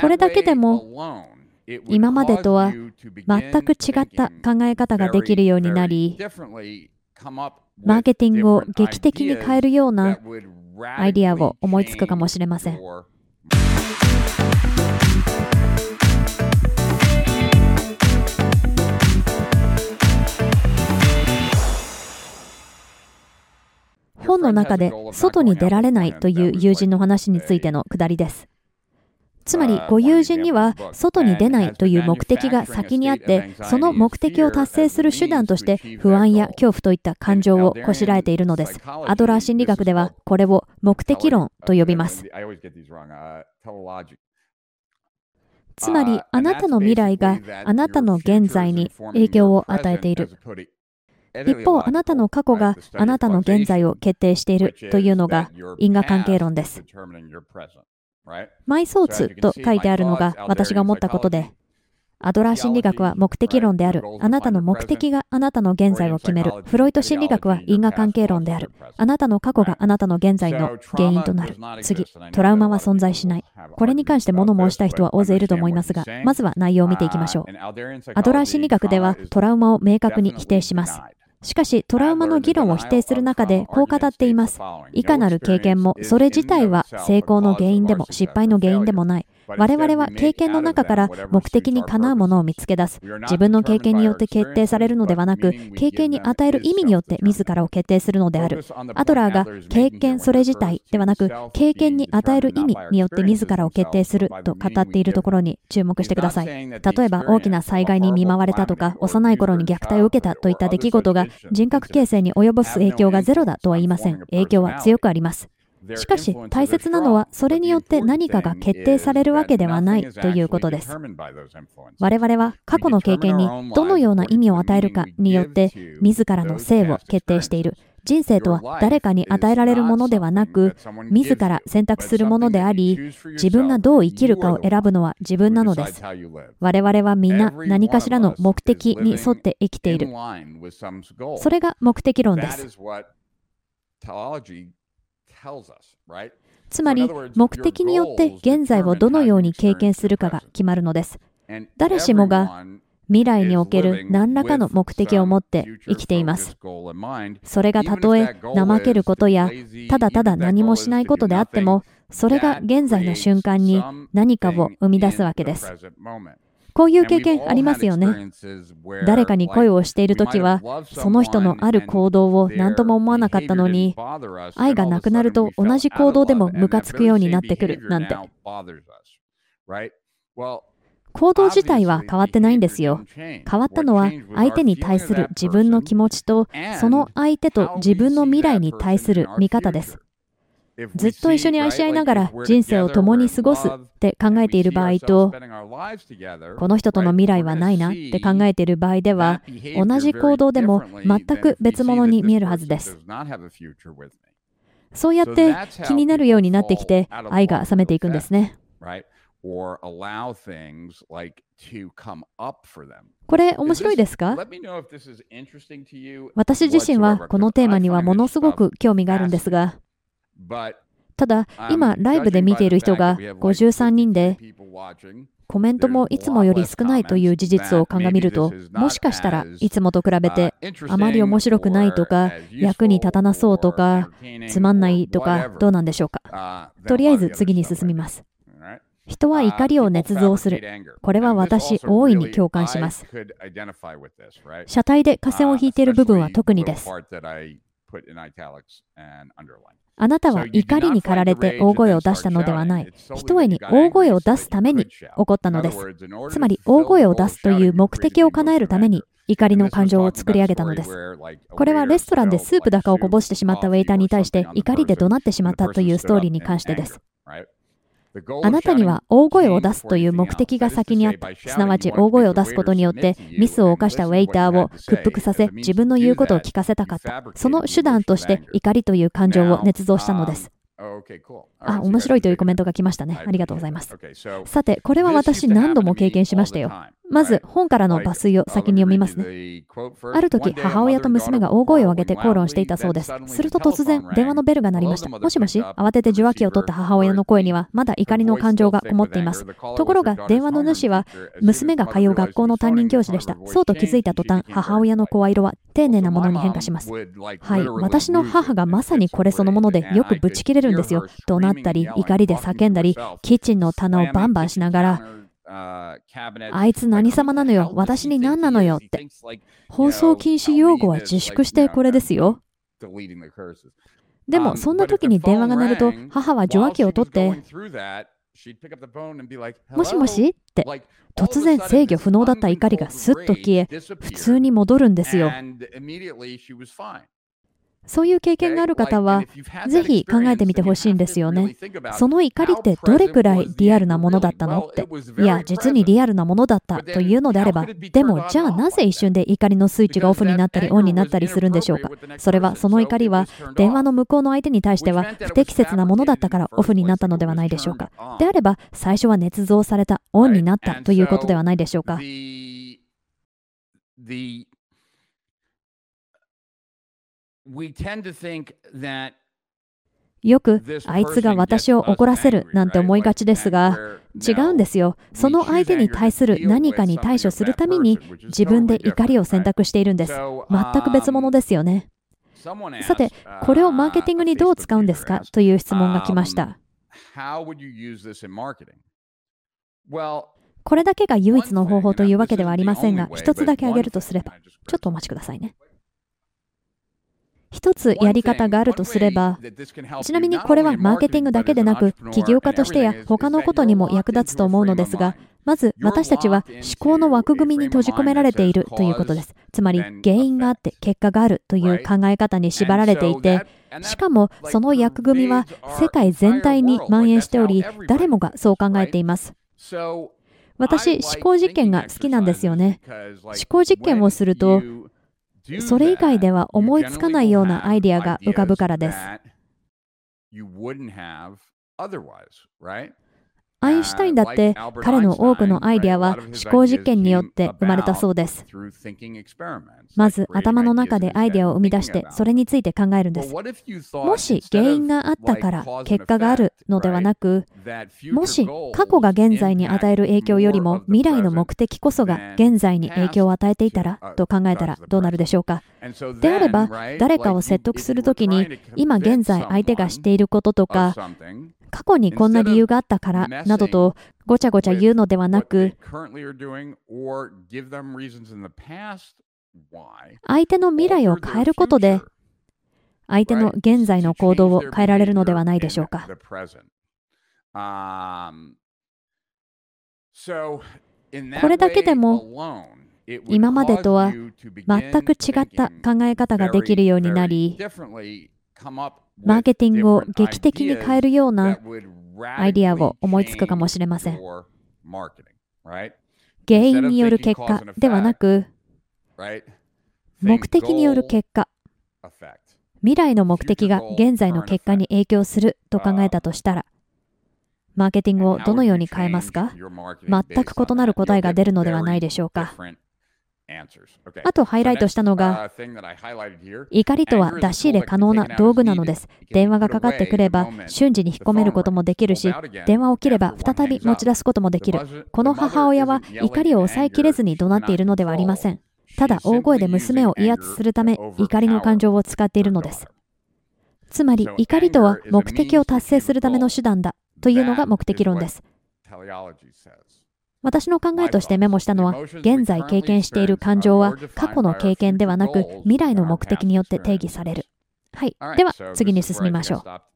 これだけでも今までとは全く違った考え方ができるようになり、マーケティングを劇的に変えるようなアイディアを思いつくかもしれません。本の中で外に出られないという友人の話についてのくだりです。つまり、ご友人には外に出ないという目的が先にあって、その目的を達成する手段として不安や恐怖といった感情をこしらえているのです。アドラー心理学ではこれを目的論と呼びます。つまり、あなたの未来があなたの現在に影響を与えている。一方、あなたの過去があなたの現在を決定しているというのが因果関係論です。マイソーツと書いてあるのが私が思ったことで、アドラー心理学は目的論である。あなたの目的があなたの現在を決める。フロイト心理学は因果関係論である。あなたの過去があなたの現在の原因となる。次、トラウマは存在しない。これに関して物申したい人は大勢いると思いますが、まずは内容を見ていきましょう。アドラー心理学ではトラウマを明確に否定します。しかし、トラウマの議論を否定する中で、こう語っています。いかなる経験も、それ自体は成功の原因でも失敗の原因でもない。我々は経験の中から目的にかなうものを見つけ出す。自分の経験によって決定されるのではなく、経験に与える意味によって自らを決定するのである。アドラーが経験それ自体ではなく、経験に与える意味によって自らを決定すると語っているところに注目してください。例えば大きな災害に見舞われたとか、幼い頃に虐待を受けたといった出来事が人格形成に及ぼす影響がゼロだとは言いません。影響は強くあります。しかし、大切なのは、それによって何かが決定されるわけではないということです。我々は過去の経験にどのような意味を与えるかによって、自らの性を決定している。人生とは誰かに与えられるものではなく、自ら選択するものであり、自分がどう生きるかを選ぶのは自分なのです。我々は皆何かしらの目的に沿って生きている。それが目的論です。つまり、目的によって現在をどのように経験するかが決まるのです。誰しもが未来における何らかの目的を持って生きています。それがたとえ怠けることやただただ何もしないことであっても、それが現在の瞬間に何かを生み出すわけです。こういう経験ありますよね。誰かに恋をしているときは、その人のある行動を何とも思わなかったのに、愛がなくなると同じ行動でもムカつくようになってくるなんて。行動自体は変わってないんですよ。変わったのは相手に対する自分の気持ちと、その相手と自分の未来に対する見方です。ずっと一緒に愛し合いながら人生を共に過ごすって考えている場合と、この人との未来はないなって考えている場合では、同じ行動でも全く別物に見えるはずです。そうやって気になるようになってきて、愛が冷めていくんですね。これ面白いですか？私自身はこのテーマにはものすごく興味があるんですが、ただ、今、ライブで見ている人が53人で、コメントもいつもより少ないという事実を鑑みると、もしかしたらいつもと比べてあまり面白くないとか、役に立たなそうとか、つまんないとか、どうなんでしょうか。とりあえず次に進みます。人は怒りを捏造する。これは私、大いに共感します。車体で架線を引いている部分は特にです。あなたは怒りに駆られて大声を出したのではない。ひとえに大声を出すために起こったのです。つまり、大声を出すという目的を叶えるために怒りの感情を作り上げたのです。これはレストランでスープだかをこぼしてしまったウェイターに対して怒りで怒鳴ってしまったというストーリーに関してです。あなたには大声を出すという目的が先にあった。すなわち大声を出すことによってミスを犯したウェイターを屈服させ自分の言うことを聞かせたかった。その手段として怒りという感情を捏造したのです。あ、面白いというコメントが来ましたね。ありがとうございます。さて、これは私何度も経験しましたよ。まず、本からの抜粋を先に読みますね。ある時、母親と娘が大声を上げて口論していたそうです。すると突然、電話のベルが鳴りました。もしもし慌てて受話器を取った母親の声には、まだ怒りの感情がこもっています。ところが、電話の主は、娘が通う学校の担任教師でした。そうと気づいた途端、母親の声色は丁寧なものに変化します。はい、私の母がまさにこれそのものでよくブチ切れるんですよ。怒鳴ったり、怒りで叫んだり、キッチンの棚をバンバンしながら、あいつ何様なのよ、私に何なのよって。放送禁止用語は自粛してこれですよ。でも、そんな時に電話が鳴ると、母は受話器を取って、もしもしって、突然制御不能だった怒りがスッと消え、普通に戻るんですよ。そういう経験がある方は、ぜひ考えてみてほしいんですよね。その怒りってどれくらいリアルなものだったの？って。いや、実にリアルなものだったというのであれば、でも、じゃあなぜ一瞬で怒りのスイッチがオフになったりオンになったりするんでしょうか？それは、その怒りは、電話の向こうの相手に対しては不適切なものだったからオフになったのではないでしょうか？であれば、最初は捏造された、オンになったということではないでしょうか？よくあいつが私を怒らせるなんて思いがちですが違うんですよ。その相手に対する何かに対処するために自分で怒りを選択しているんです。全く別物ですよね。さてこれをマーケティングにどう使うんですか？という質問が来ました。これだけが唯一の方法というわけではありませんが一つだけ挙げるとすればちょっとお待ちくださいね一つやり方があるとすれば、ちなみにこれはマーケティングだけでなく、起業家としてや他のことにも役立つと思うのですが、まず私たちは思考の枠組みに閉じ込められているということです。つまり原因があって結果があるという考え方に縛られていて、しかもその役組みは世界全体に蔓延しており、誰もがそう考えています。私、思考実験が好きなんですよね。思考実験をすると、それ以外では思いつかないようなアイディアが浮かぶからです。アインシュタインだって彼の多くのアイデアは思考実験によって生まれたそうです。まず頭の中でアイデアを生み出してそれについて考えるんです。もし原因があったから結果があるのではなく、もし過去が現在に与える影響よりも未来の目的こそが現在に影響を与えていたらと考えたらどうなるでしょうか。であれば誰かを説得するときに今現在相手がしていることとか過去にこんな理由があったからなどとごちゃごちゃ言うのではなく、相手の未来を変えることで、相手の現在の行動を変えられるのではないでしょうか。これだけでも今までとは全く違った考え方ができるようになり、マーケティングを劇的に変えるようなアイディアを思いつくかもしれません。原因による結果ではなく、目的による結果、未来の目的が現在の結果に影響すると考えたとしたら、マーケティングをどのように変えますか？全く異なる答えが出るのではないでしょうか。あとハイライトしたのが、怒りとは出し入れ可能な道具なのです。電話がかかってくれば瞬時に引っ込めることもできるし、電話を切れば再び持ち出すこともできる。この母親は怒りを抑えきれずに怒鳴っているのではありません。ただ大声で娘を威圧するため怒りの感情を使っているのです。つまり怒りとは目的を達成するための手段だというのが目的論です。私の考えとしてメモしたのは、現在経験している感情は過去の経験ではなく未来の目的によって定義される。はい。では、次に進みましょう。